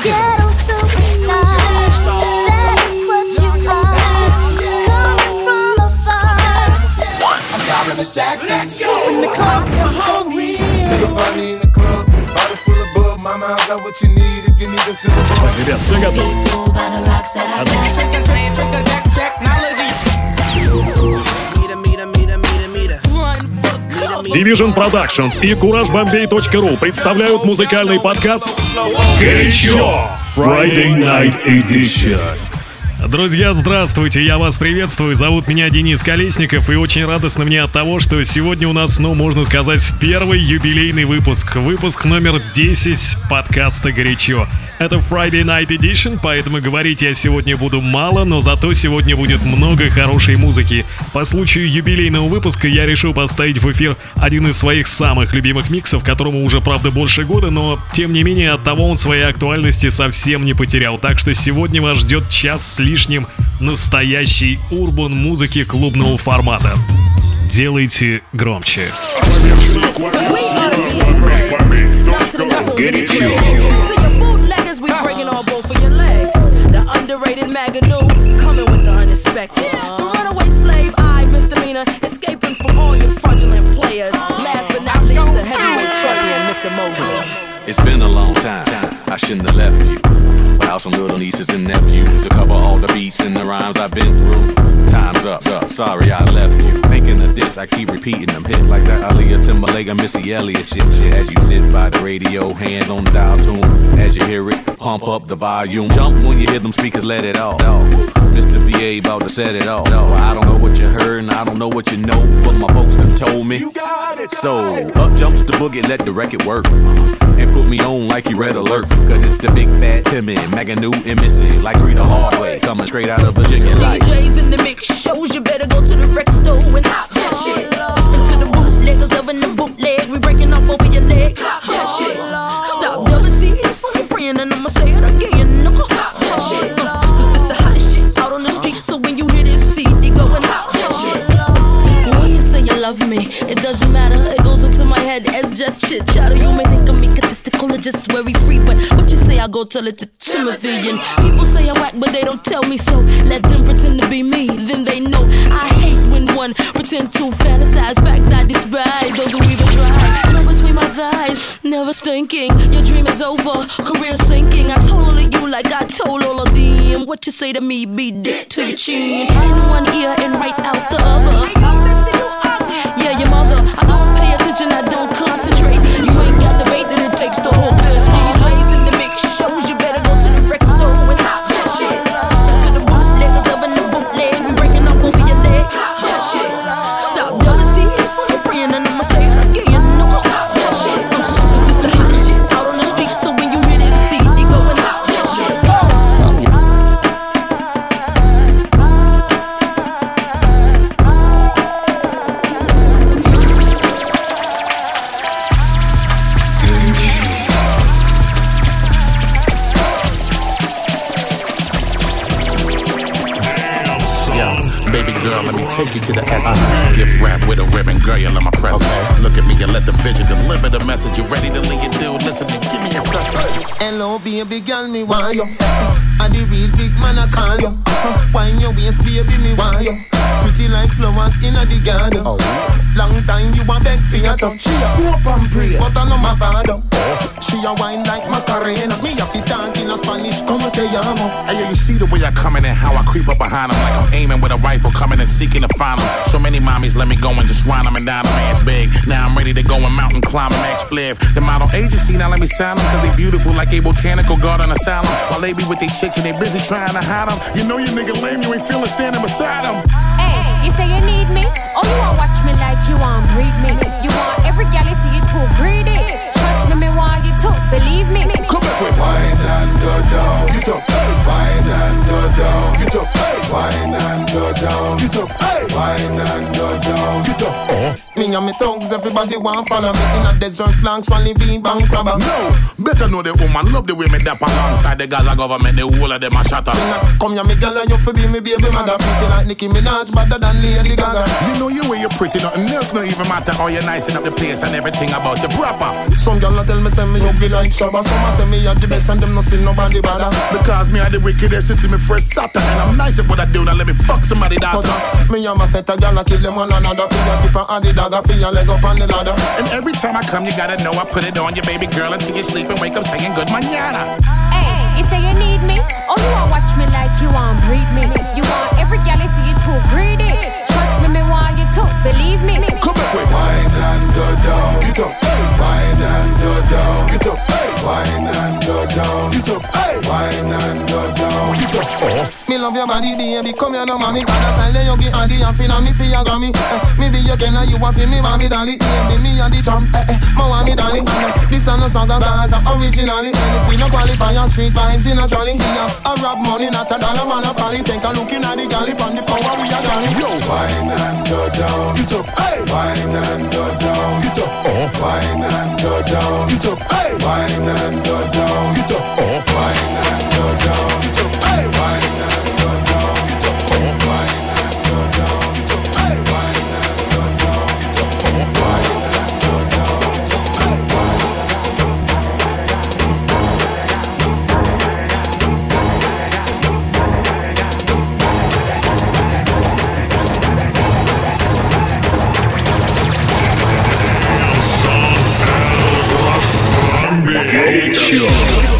Look at him. Miss Jackson. In the club, you're find me in the club, Bottle full of bub. Mama, I got what you need if you need to feel the bug. Sing up. People by the rocks that I got. Take the flame, take the jack, jack. Division Productions и CourageBombay.ru представляют музыкальный подкаст «Горячо» Friday Night Edition. Друзья, здравствуйте, я вас приветствую, зовут меня Денис Колесников и очень радостно мне от того, что сегодня у нас, ну, можно сказать, первый юбилейный выпуск, выпуск номер 10 подкаста «Горячо». Это Friday Night Edition, поэтому говорить я сегодня буду мало, но зато сегодня будет много хорошей музыки. По случаю юбилейного выпуска я решил поставить в эфир один из своих самых любимых миксов, которому уже, правда, больше года, но, тем не менее, от того он своей актуальности совсем не потерял. Так что сегодня вас ждет час с лишним настоящей урбан музыки клубного формата. Делайте громче. It's been a long time. I shouldn't have left you. Without some little nieces and nephews to cover all the beats and the rhymes I've been through. Time's up. up. Sorry I left you. Thinking of this, I keep repeating them. Hit like that Aaliyah Timberlake Missy Elliott shit, shit. As you sit by the radio, hands on the dial tune. As you hear it, pump up the volume. Jump when you hear them speakers, let it off. Mr. BA about to set it off. No, I don't know what you heard and I don't know what you know, but my folks done told me. you got it. So up jumps the boogie, let the record work. And put me on like you Red Alert. Cause it's the big bad Timmy, Maganu and Missy. Like Rita Hardway, coming straight out of Virginia. Like DJs in the mix shows, you better go to the record store and hop that shit. I go tell it to Timothy. And people say I'm whack, but they don't tell me so. Let them pretend to be me, then they know. I hate when one pretend to fantasize. Fact I despise those who even try. Love between my thighs, never stinking. Your dream is over, career sinking. I told all of you like I told all of them. What you say to me, be dead to your chin. In one ear and right out the other. And how I creep up behind them like I'm aiming with a rifle, coming and seeking to find them. So many mommies let me go and just run them and down them. Man's big. Now I'm ready to go and mountain climb and max spliff. The model agency now let me sign them cause they beautiful like a botanical garden asylum. While they be with their chicks and they busy trying to hide them. You know you nigga lame, you ain't feeling standing beside them. Hey, you say you need me? Oh, you want watch me like you want breed me? You want every gal you see you too greedy? Me, want you to believe me. Come back with Wine and go. Get up. Wine and go. Get up. Wine and go down. Get up. Wine and go down. Get up. Eh? Me and me thugs, everybody want follow me in a desert long swally bean bank crabber. No, better know the woman, love the way me dap alongside the Gaza government, the whole of them a shatter. Come here, me girl, and you fi be me baby mother. Pretty like Nicki Minaj, better than Lady Gaga. You know you way you're pretty, nothing else no even matter. How you nicing up the place and everything about you proper. Some girl not tell me say me ugly like Shabba. Some a say me a the best and them no see nobody bother. Because me are the wickedest, you see me fresh Saturn. And I'm nice at what I do, now let me fuck somebody But daughter. uh, me and my set a girl and kill them one another. Fi your tip and the dagger, fi your leg up on the ladder. And every time I come, you gotta know I put it on your baby girl until you sleep and wake up saying good manana. Hey, you say you need me? Oh, you want watch me like you want breed me? You want every gal you see you too greedy? Trust me, me want you to believe me. Come back with Wine and go down. Get up. Wine and go down. Get up. Wine and go down. Get up. hey. Wine and go down. Get up. oh. Me love your body, baby. Come here, no mommy. Got a style, you get handy and feel me for your gummy. Eh, me be your kenna, you want fi me, mommy, dolly. Baby, me and the champ, eh, eh, my mommy, dolly. Eh, this a no swagger, Gaza, originally. And you see no qualifier, street vibes in a trolley. Yeah, I rap money, not a dollar, man, a party. Take a look in at the galley, on the power we are carry. Yo, Wine and go down. Get up. hey. Wine and go down. Get up. oh. Wine and go down. Get up. Wine and go down. Get up. Wine and go down. Get up. Oh. Wine and Culture.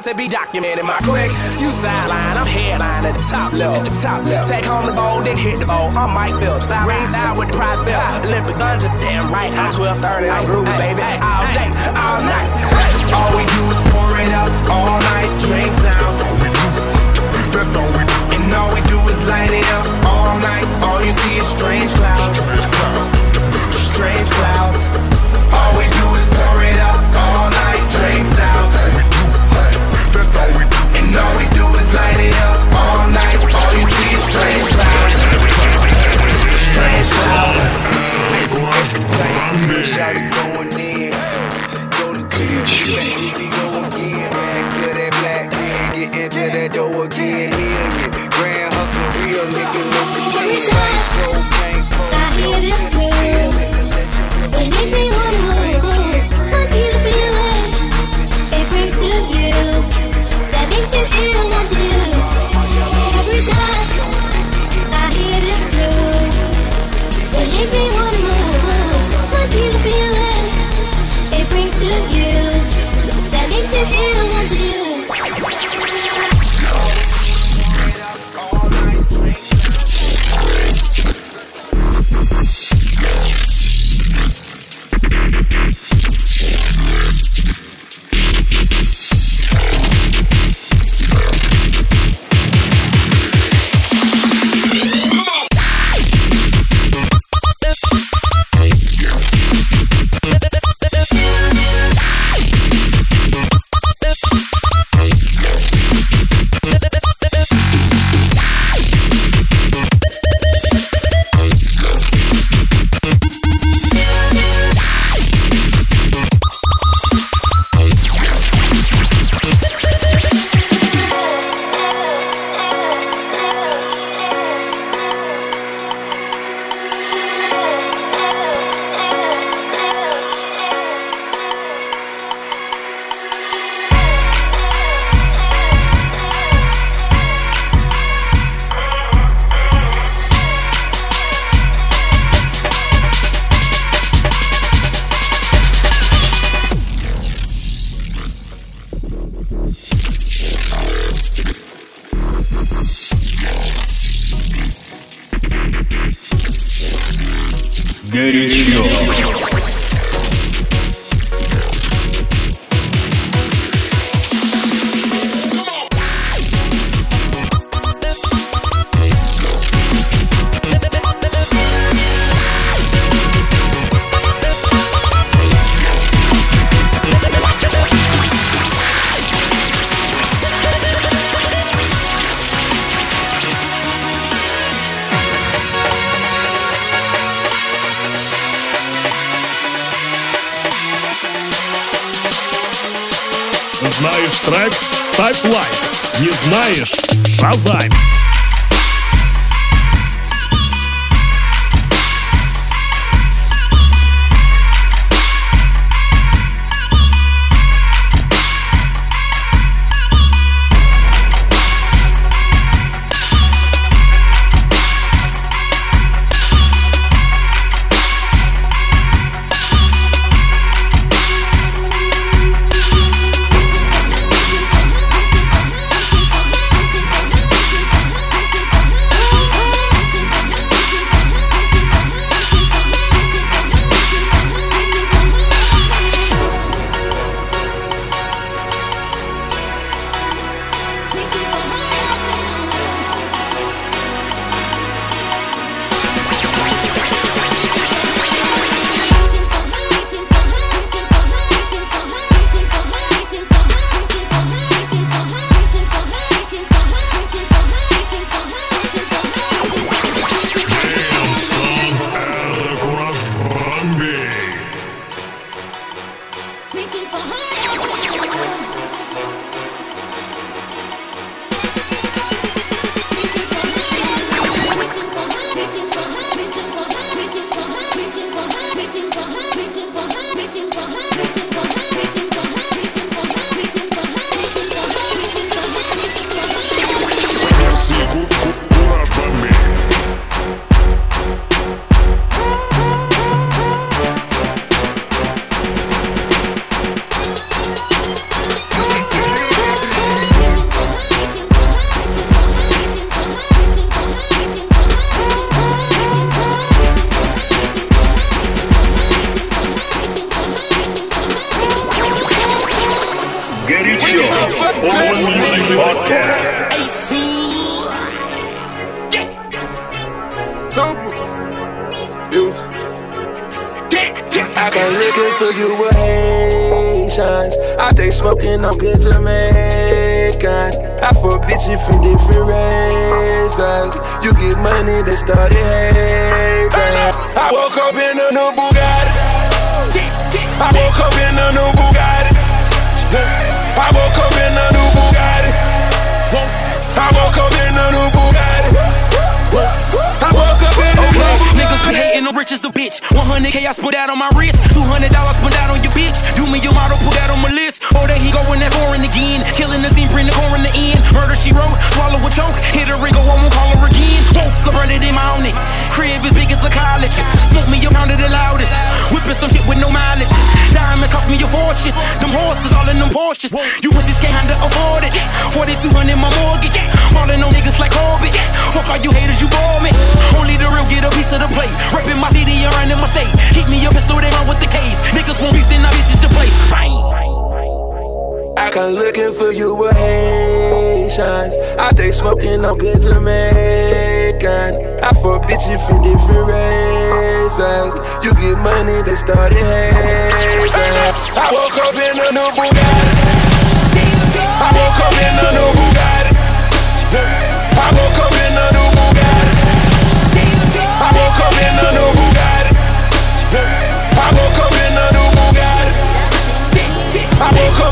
paparazzi be documented. my click. You sideline, I'm headline at the top level. At the top level. Take home the gold, then hit the bowl. I'm Mike Phillips, raise out with the prize bill. Olympic guns are damn right. I'm 1230, I'm groovy, baby. All day, all night. All we do is pour it up all night, drinks down. That's all we do. And all we do is light it up all night. All you see is strange clouds. Strange clouds. That's all we do. And all we do is light it up all night. All you see is strange clouds. Strange clouds. Shout it going in. Go to Here we go again. Back to that black man. Get into that dough again. Million. Grand hustle, real nigga, no pretend. Like propane, I hear this you feel what to do. I'm looking for you with Haitians. I stay smoking, I'm good Jamaican. I fuck bitches from different races. You get money, they started hating. I woke up in a new Bugatti. I woke up in a new Bugatti. I woke up in a new Bugatti. I woke up in a new Bugatti. I woke up in a new Bugatti. I woke up.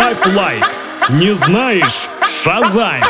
Ставь лайк. Не знаешь? Шазай.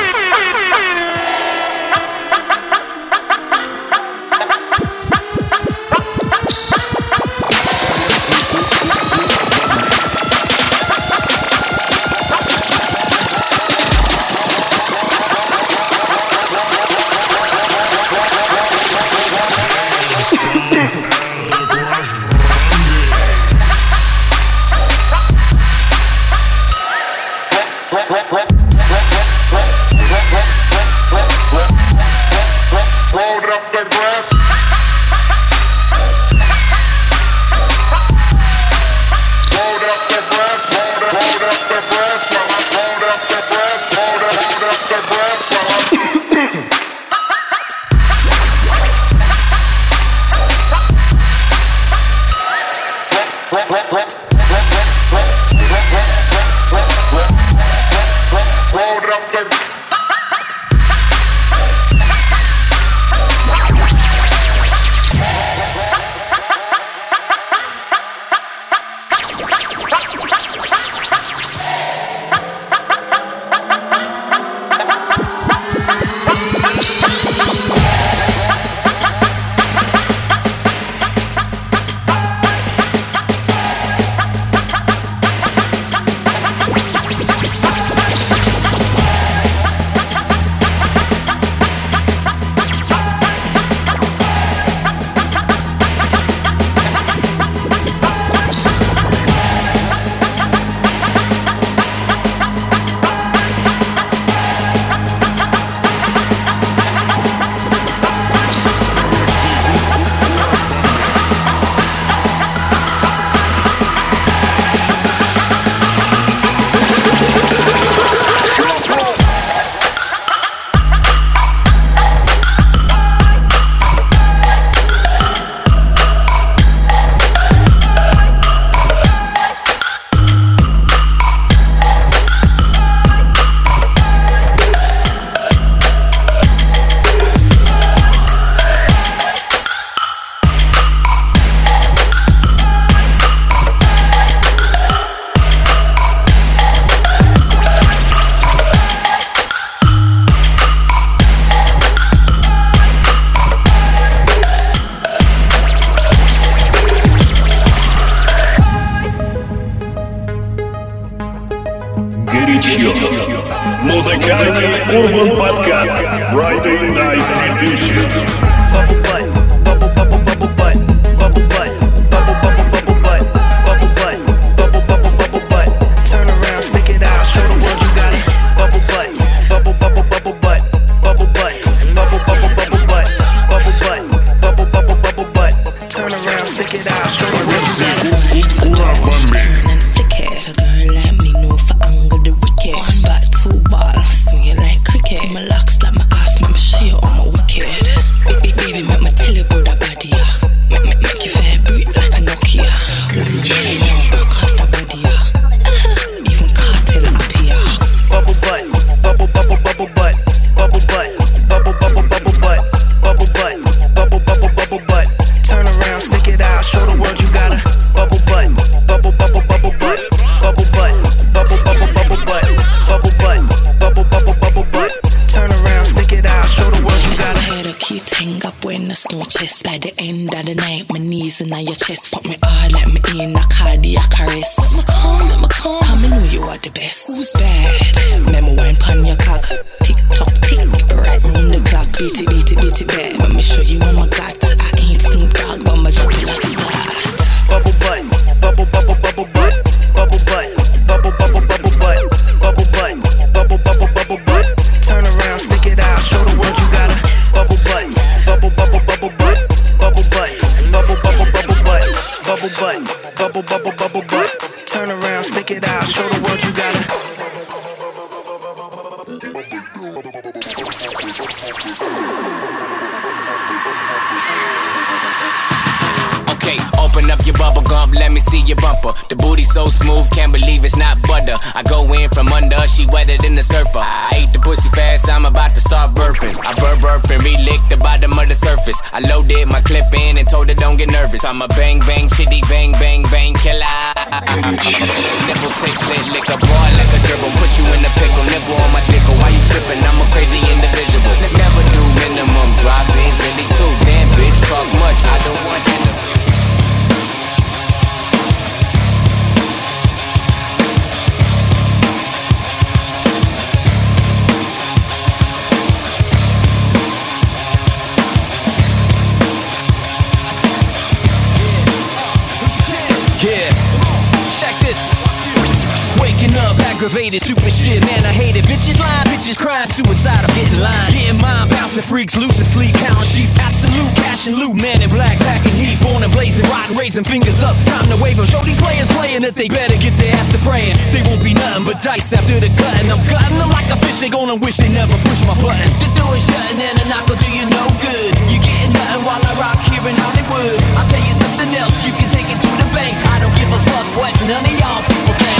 better than the surfer. I ate the pussy fast, I'm about to start burping. I burp burping, relick the bottom of the surface. I loaded my clip in and told her don't get nervous. I'm a bang bang shitty bang bang bang killer. Nipple ticklet, lick a boy like a dribble. Put you in a pickle, nipple on my dickle. Why you tripping? I'm a crazy individual. Never do minimum, drop beans, really too. Damn bitch, talk much. I don't want. aggravated, stupid shit, man, I hate it. Bitches lying, bitches crying, suicide, I'm getting lying. Getting mine, bouncing freaks, losing sleep, counting sheep. Absolute cash and loot, man in black, packing heat. Born and blazing, rotten, raising fingers up. Time to wave them. Show these players playing that they better get their ass to praying. They won't be nothing but dice after the cutting. I'm cutting them like a fish, they gonna wish they never push my button. The door is shutting and a knock will do you no good. You getting nothing while I rock here in Hollywood. I'll tell you something else, you can take it to the bank. I don't give a fuck what none of y'all people think.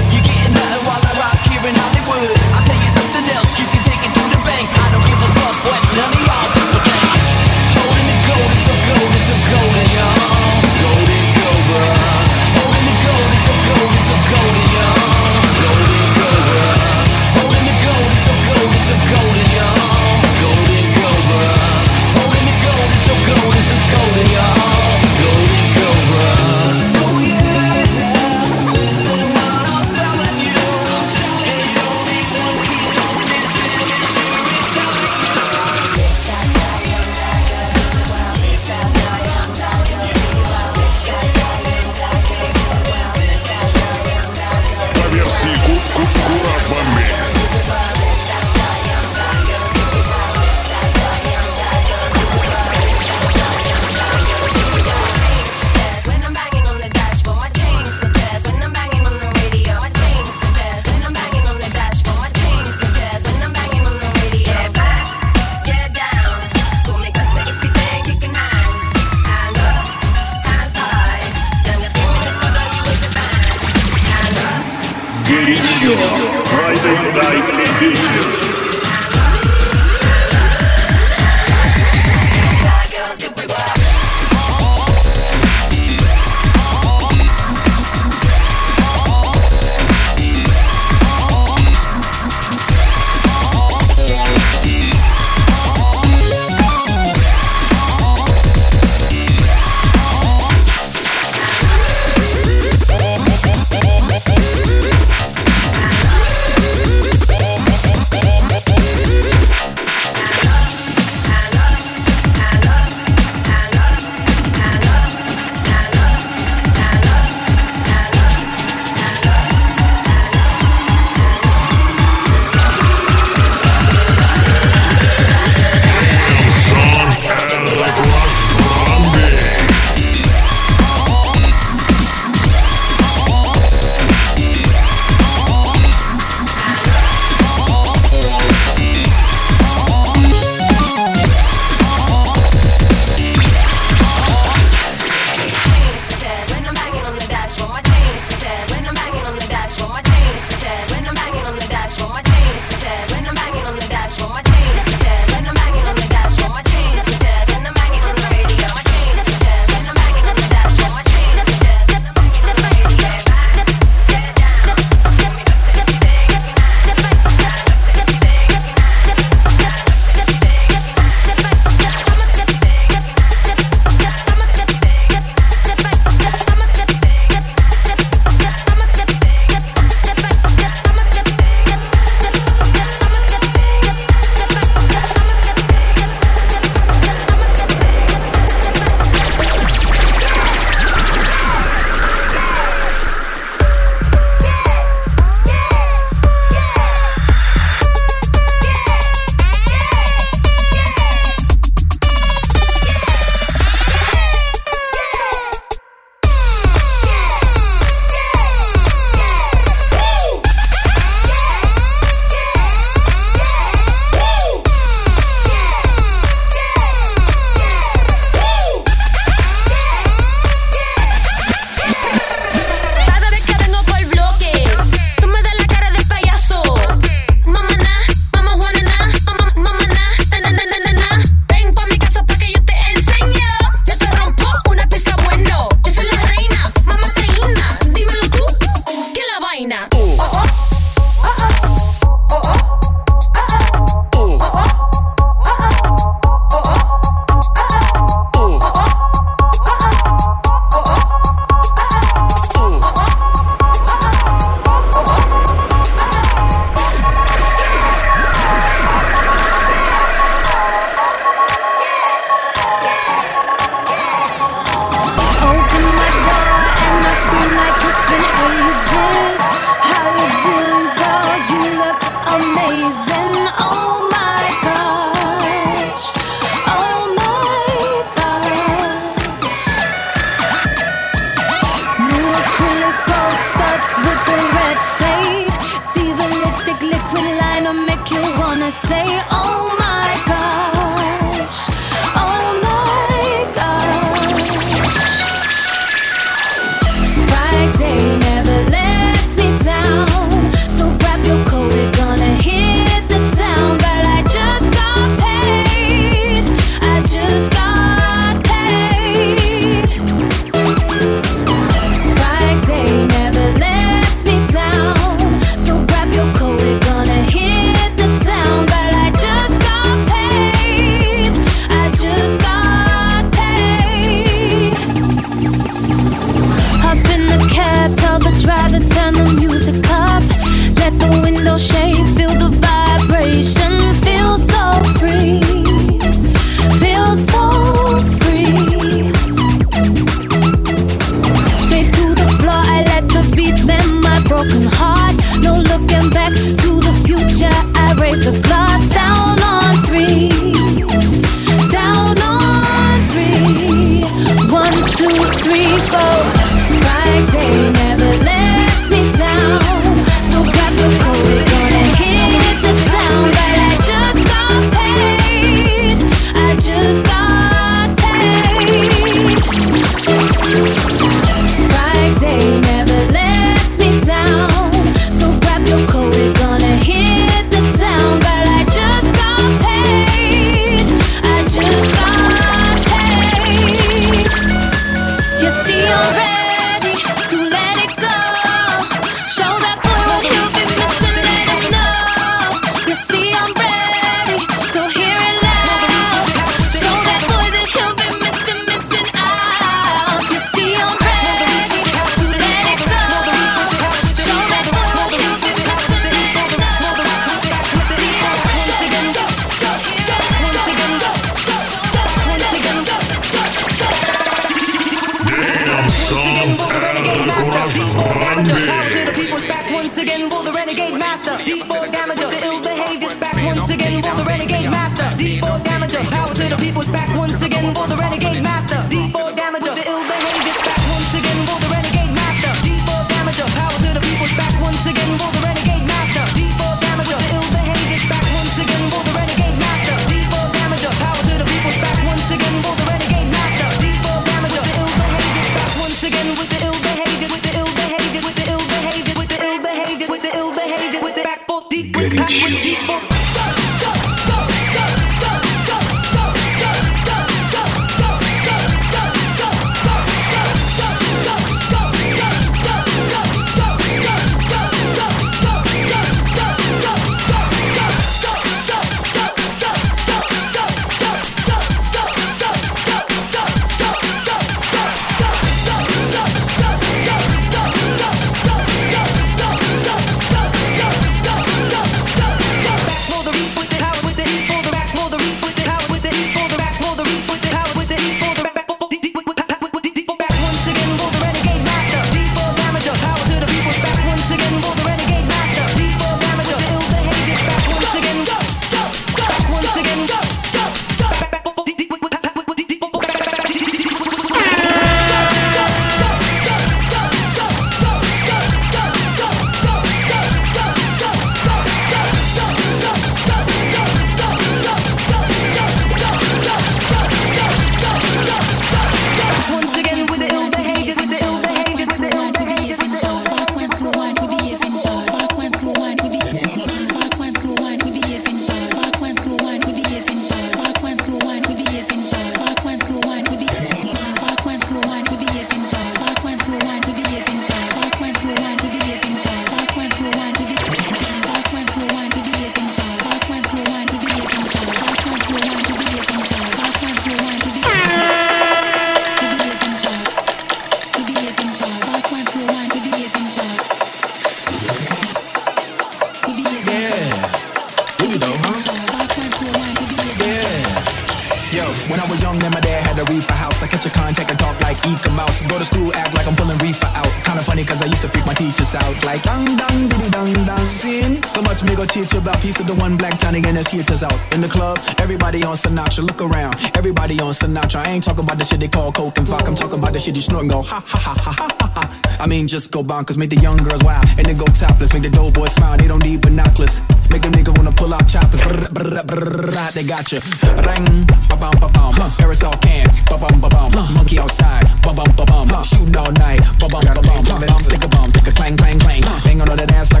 Sinatra. I ain't talking about the shit they call coke and fuck. I'm talking about the shit you snort and go, ha, ha, ha, ha, ha, ha, ha. I mean, just go bonkers, make the young girls wild. And then go topless, make the dope boys smile. They don't need binoculars. Make them niggas wanna pull out choppers. Brr, brr, brr, they got you. Ring, ba bum, ba bum. Aerosol can, ba bum, ba bum. Monkey outside, ba bum, ba bum. Shooting all night, ba bum, ba bum. Bum, stick a bum, stick a clang, clang, clang. Hang on to the dance like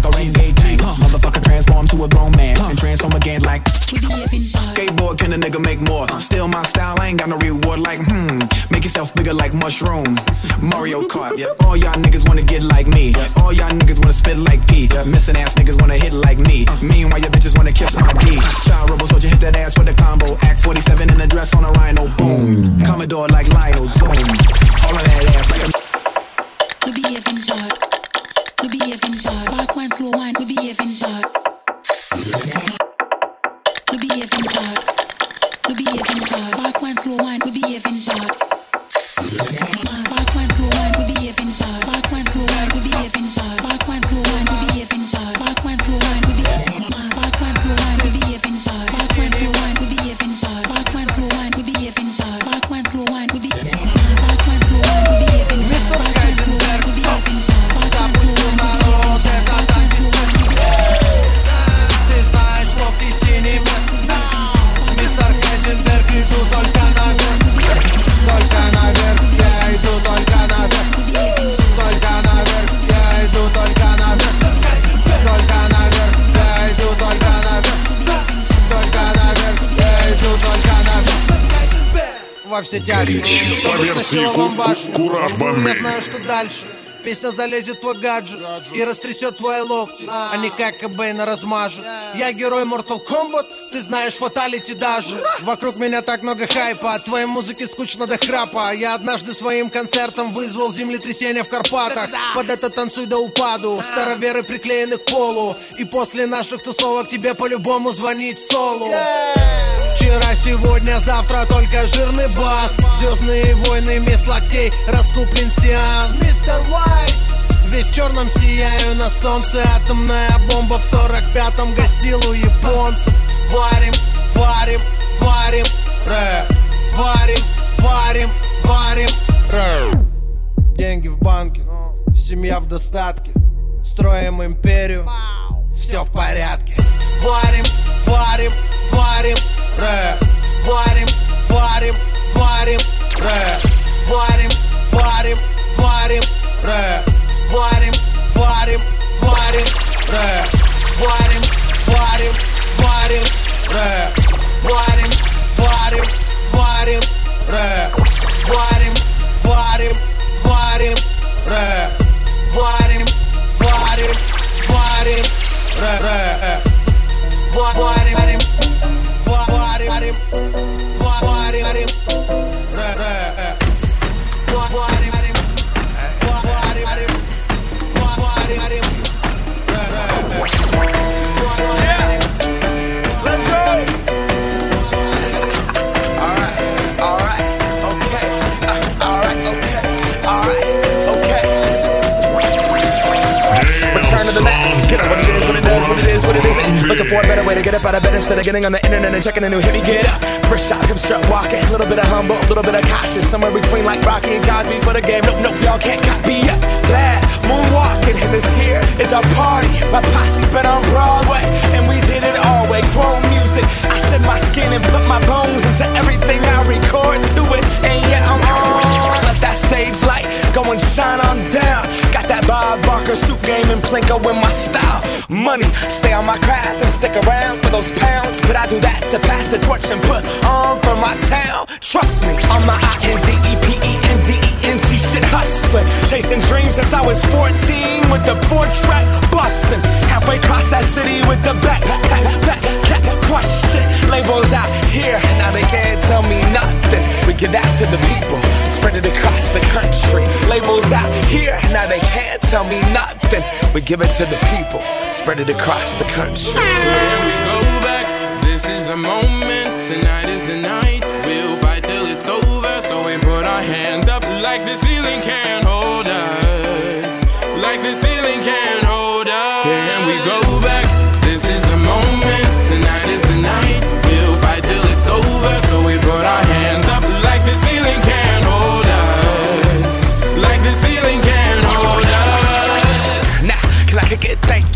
more? Still my style, I ain't got no reward like hmm. Make yourself bigger like mushroom. Mario Kart. All y'all niggas wanna get like me. All y'all niggas wanna spit like P. Missing ass niggas wanna hit like me. Meanwhile, your bitches wanna kiss my D. Child rebel soldier hit that ass with a combo. AK-47 in a dress on a rhino. Boom. Commodore like Lionel. Zoom. All of that ass like a. Bad. Чтобы По версии Ку- Кураж Я Бомбей. знаю, что дальше? Песня залезет в твой гаджет И растрясет твои локти А не как Кобейна размажет Я герой Mortal Kombat Ты знаешь фаталити даже. Вокруг меня так много хайпа От твоей музыки скучно до храпа. Я однажды своим концертом вызвал землетрясение в Карпатах. Под это танцуй до упаду Староверы приклеены к полу. И после наших тусовок тебе по-любому звонить солу Вчера, сегодня, завтра только жирный бас. Звездные войны, мисс локтей, раскуплен сеанс. Мистер Уайт! Весь в черном сияю на солнце Атомная бомба в 45-м гостил у японцев. Варим, варим, варим, рэп Варим, варим, варим, рэп Деньги в банке, семья в достатке. Строим империю, все в порядке. Варим, варим, варим, rap. Boy, them, boy, checking a new hit. Give it to the people, spread it across the country. Here we go back. This is the moment. Tonight is the night. We'll fight till it's over. So we put our hands up like the ceiling can't hold us. Like the ceiling can't hold us. Here we go back. This is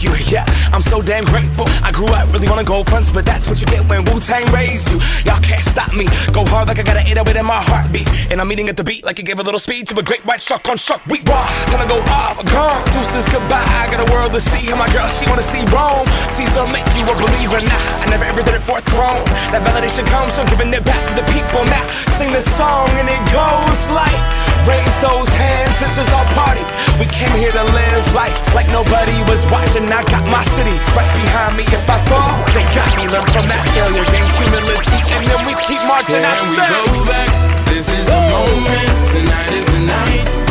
you. Yeah, I'm so damn grateful. I grew up really on the gold fronts, but that's what you get when Wu Tang raised you. Y'all can't stop me. Go hard like I got an 808 in my heartbeat. And I'm eating at the beat like it gave a little speed to a great white shark on shark. We raw. Time to go off. Gone. Deuces goodbye. I got a world to see. And my girl, she wanna see Rome. Caesar make you a believer. Nah, I never ever did it for a throne. That validation comes from giving it back to the people. Now sing this song and it goes like. Raise those hands, this is our party. We came here to live life like nobody was watching. I got my city right behind me. If I fall, they got me. Learn from that failure, gain humility, and then we keep marching. Can I we go back? This is the moment. Tonight is the night.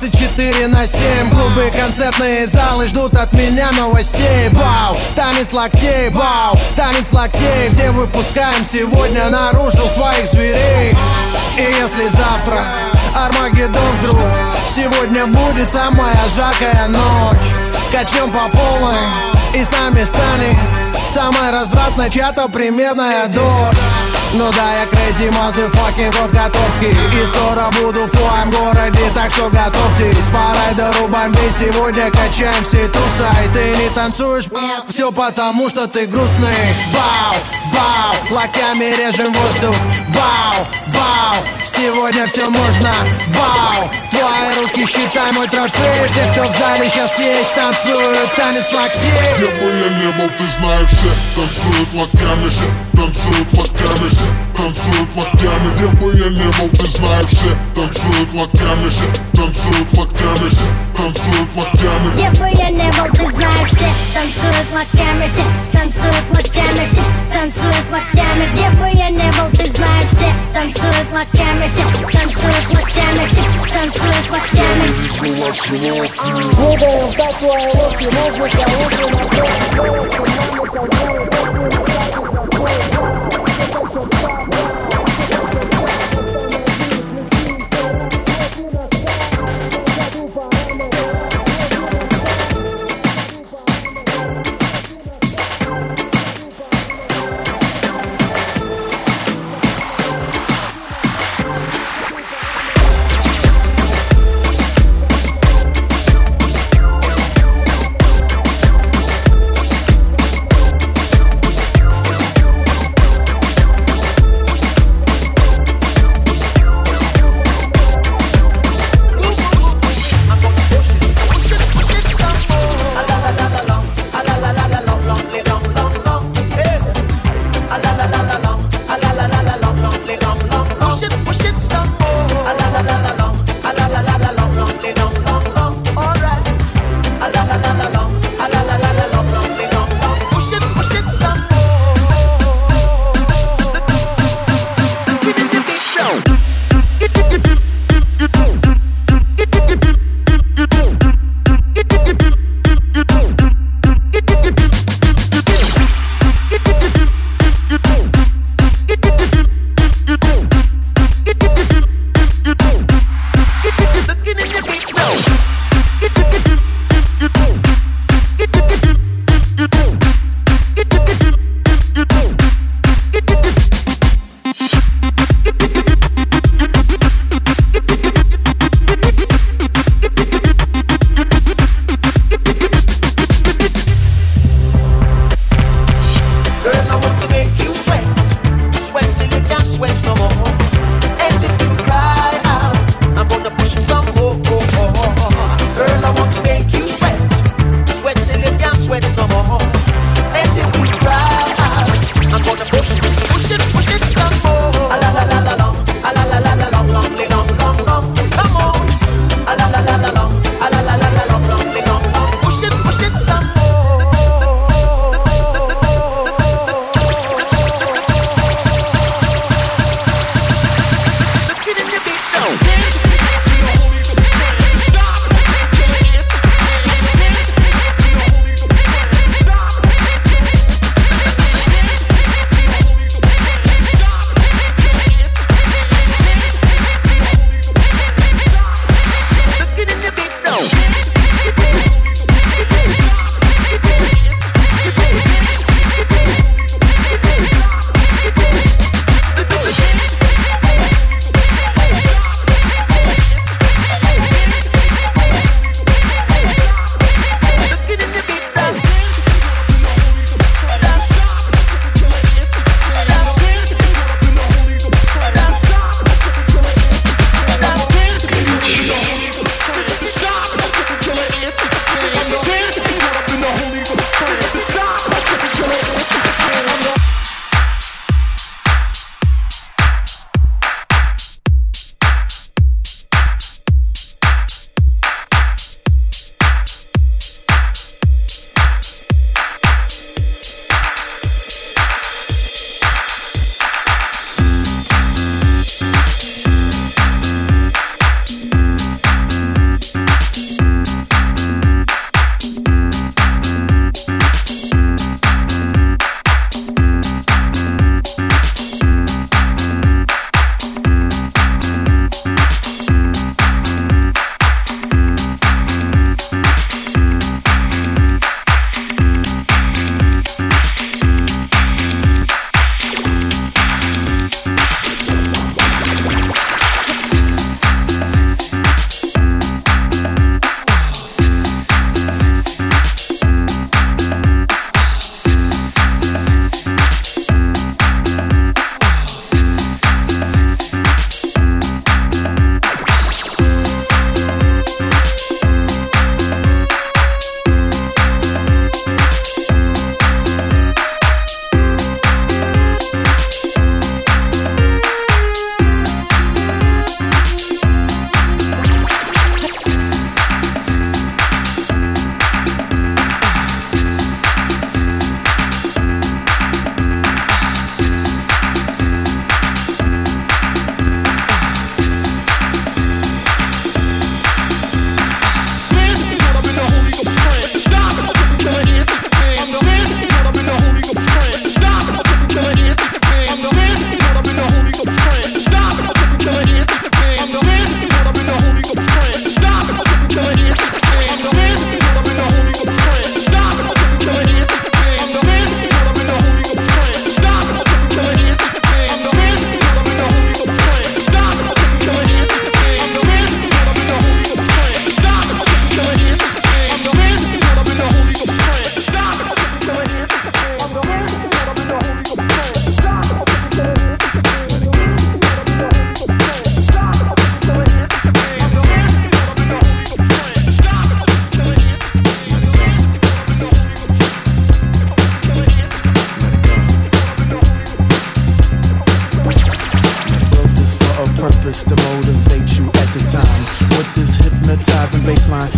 24 на 7 Клубы, концертные залы ждут от меня новостей. Бау, танец локтей, бау, танец локтей. Все выпускаем сегодня наружу своих зверей. И если завтра Армагеддон вдруг Сегодня будет самая жаркая ночь. Качнем по полной и с нами станет Самая развратная чья-то примерная дочь ну да, я crazy motherfucking кот Котовский И скоро буду в твоем городе, так что готовьтесь. По райдеру бомбей сегодня качаем все туса. И ты не танцуешь, все потому что ты грустный. Бау, бау, локтями режем воздух. Бау, бау, сегодня все можно. Бау, твои руки считай мой трофей Все, кто в зале сейчас есть, танцуют танец локтей Где бы я не был, ты знаешь, все танцуют локтями, все танцуют локтями, все танцуют локтями. Где бы я не был, ты знаешь, все танцуют локтями, все танцуют локтями, все танцуют локтями. Где бы я не был, ты знаешь, все танцуют локтями, все танцуют локтями, все танцуют локтями. Где бы я не был, ты знаешь, все танцуют локтями, все танцуют локтями, все танцуют Thank you.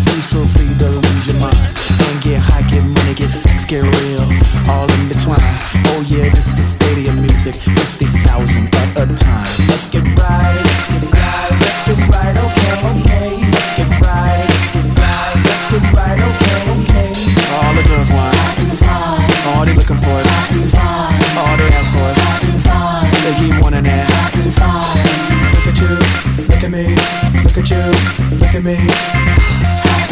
Please free to lose your mind. And get high, get money, get sex, get real. All in between. Oh yeah, this is stadium music. 50,000 at a time. Let's get right, let's get right, let's get right, okay, okay. Let's get right, let's get right, let's get right, okay, okay. All the girls want. All they looking for is. All they ask for is. They keep wanting that. Look at you, look at me, look at you, look at me.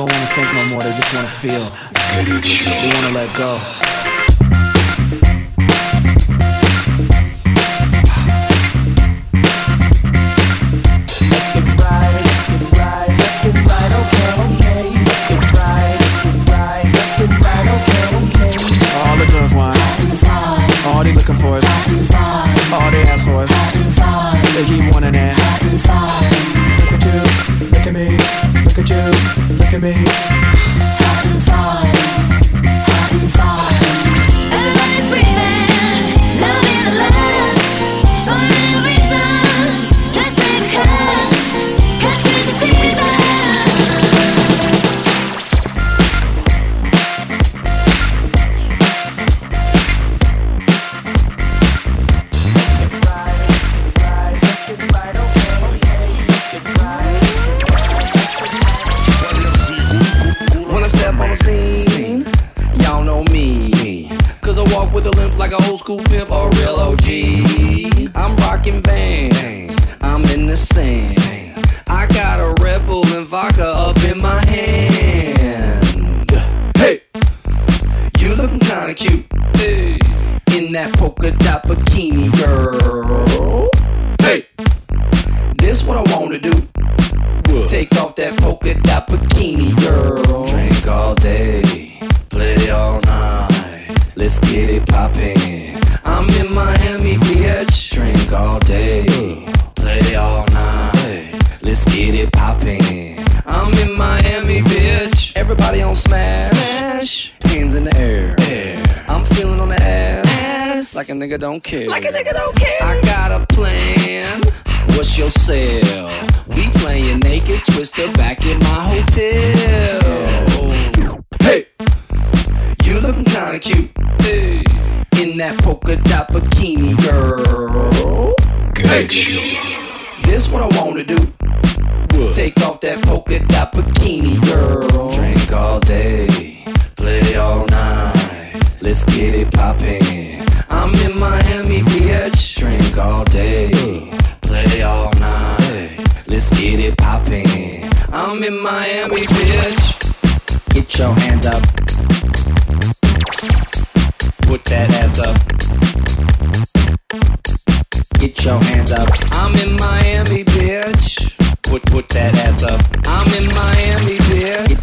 don't wanna think no more, they just wanna feel. They wanna let go. don't care. Like a nigga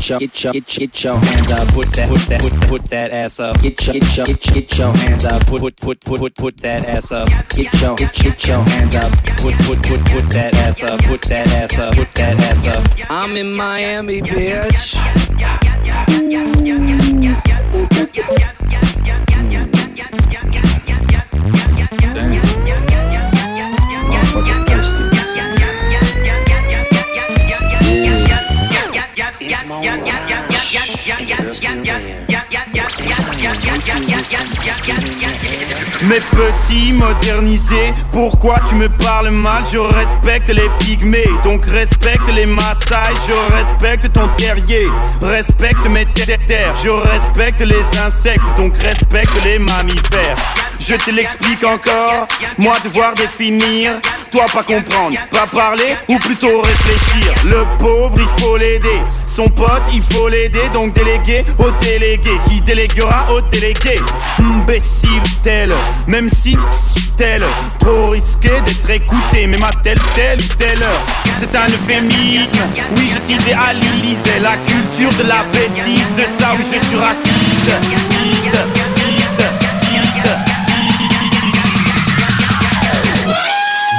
get your get your get your, get your hands up, put that put that put put that ass up, get your get your get, your hands up, put put put put put put that ass up, get your get, get your hands up, put put put put that ass up, put that ass up, put that ass up. I'm in Miami, bitch. Mm. Mes petits modernisés, pourquoi tu me parles mal? Je respecte les pygmées, donc respecte les Maasai, je respecte ton terrier, respecte mes terres, je respecte les insectes, donc respecte les mammifères je te l'explique encore, moi devoir définir, toi pas comprendre, pas parler ou plutôt réfléchir. Le pauvre il faut l'aider, son pote il faut l'aider, donc déléguer au délégué. Qui déléguera au délégué? Imbécile tel, même si tel, trop risqué d'être écouté, mais ma telle telle telle. Heure. C'est un euphémisme, oui je t'idéalisais. La culture de la bêtise, de ça où je suis raciste.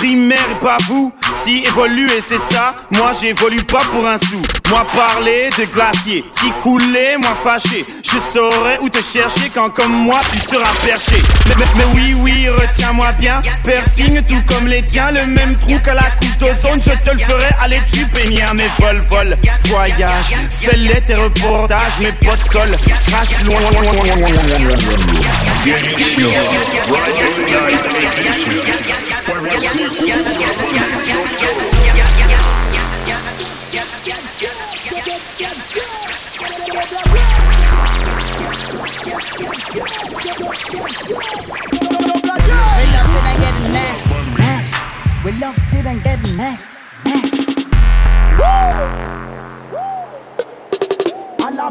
Primaire pas vous, si évoluer c'est ça, moi j'évolue pas pour un sou. Moi parler de glacier, si couler, moi fâché. Je saurais où te chercher quand comme moi tu seras perché. Mais, mais- mais oui, oui, moi bien, tout comme les tiens Le même trou qu'à la couche d'ozone. Je te le ferai, allez tu peignard mes vol, vol, voyage Fais-les tes reportages, mes potes collent. Loin, We love it and getting nasty. We love it and getting nasty, nasty. Allow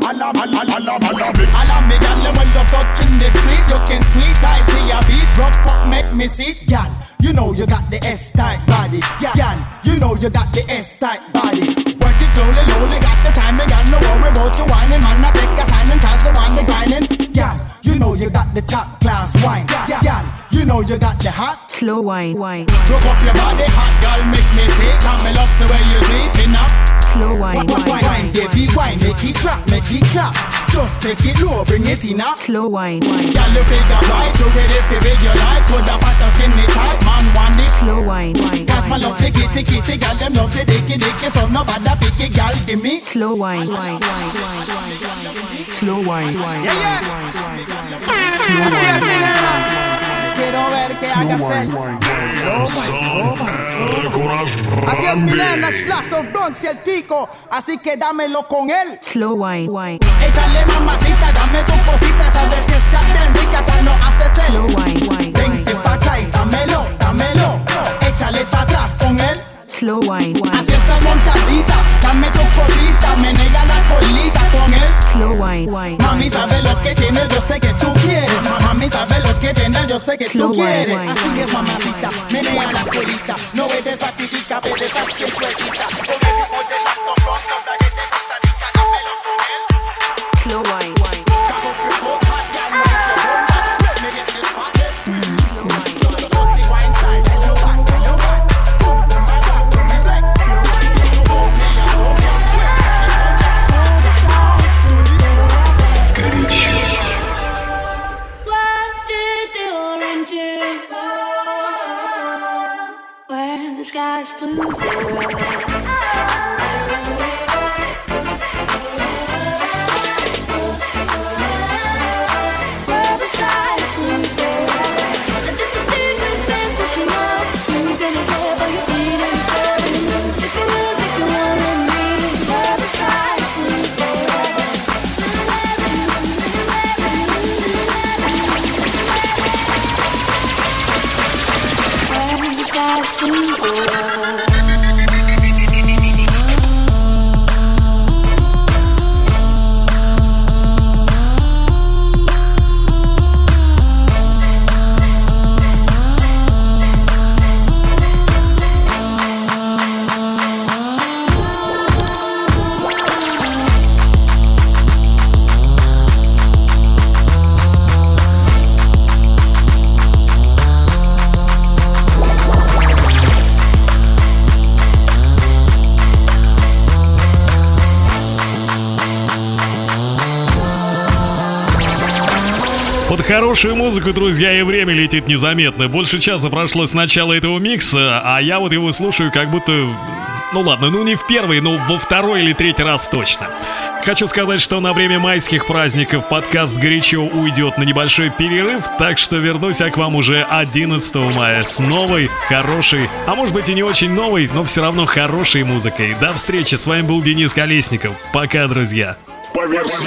me, gal, when you touching the street, looking sweet, tight to your beat, drop up, make me see, gal. You know you got the S-type body, gal. You know you got the S-type body. Work it slowly, slowly, got your time, gal. No worry about your whining, man. I take a sign and cause the one they grinding, gal. You know you got the top class wine, gal. You know you got the hot Slow wine, wine, Broke up your body, hot girl, make me say, come me love the way you sleeping up. slow wine, Wine, wine, wine, baby, wine, make it drop, make it clap. Just take it low, bring it in up. slow wine, wine, Girl, you figure right, you ready for it, you like. Put the fat and skinny tight, man, want it. slow wine, wine, Cause my love the kitty kitty, girl, them love the dicky dicky, so nobody pick it, girl, give me. slow wine, wine, wine, wine, wine, wine, slow wine, wine, Yeah, yeah. wine, wine, Quiero ver que hagas el. Así es, mi nena, Slash of Bronx y el tico. Así que dámelo con él. Slow wine, wine, Échale mamacita, dame tu cosita, sabes si está bien rica cuando haces el. slow wine, wine, Vente pa' acá y dámelo, dámelo. Échale pa' atrás con él. Slow wine, Así estás montadita, dame tu cosita, me nega la colita con él. slow wine, wine. Mami sabe lo que tienes, yo sé que tú quieres. Mami sabe lo que tienes, yo sé que tú Slow quieres. wine, Así wine, es, mamacita, menea la colita. No eres sueltita. Con el ritmo de Shack хорошую музыку, друзья, и время летит незаметно. Больше часа прошло с начала этого микса, а я вот его слушаю как будто... Ну ладно, ну не в первый, но во второй или третий раз точно. Хочу сказать, что на время майских праздников подкаст горячо уйдет на небольшой перерыв, так что вернусь я к вам уже 11 мая с новой, хорошей, а может быть и не очень новой, но все равно хорошей музыкой. До встречи, с вами был Денис Колесников. Пока, друзья. По версии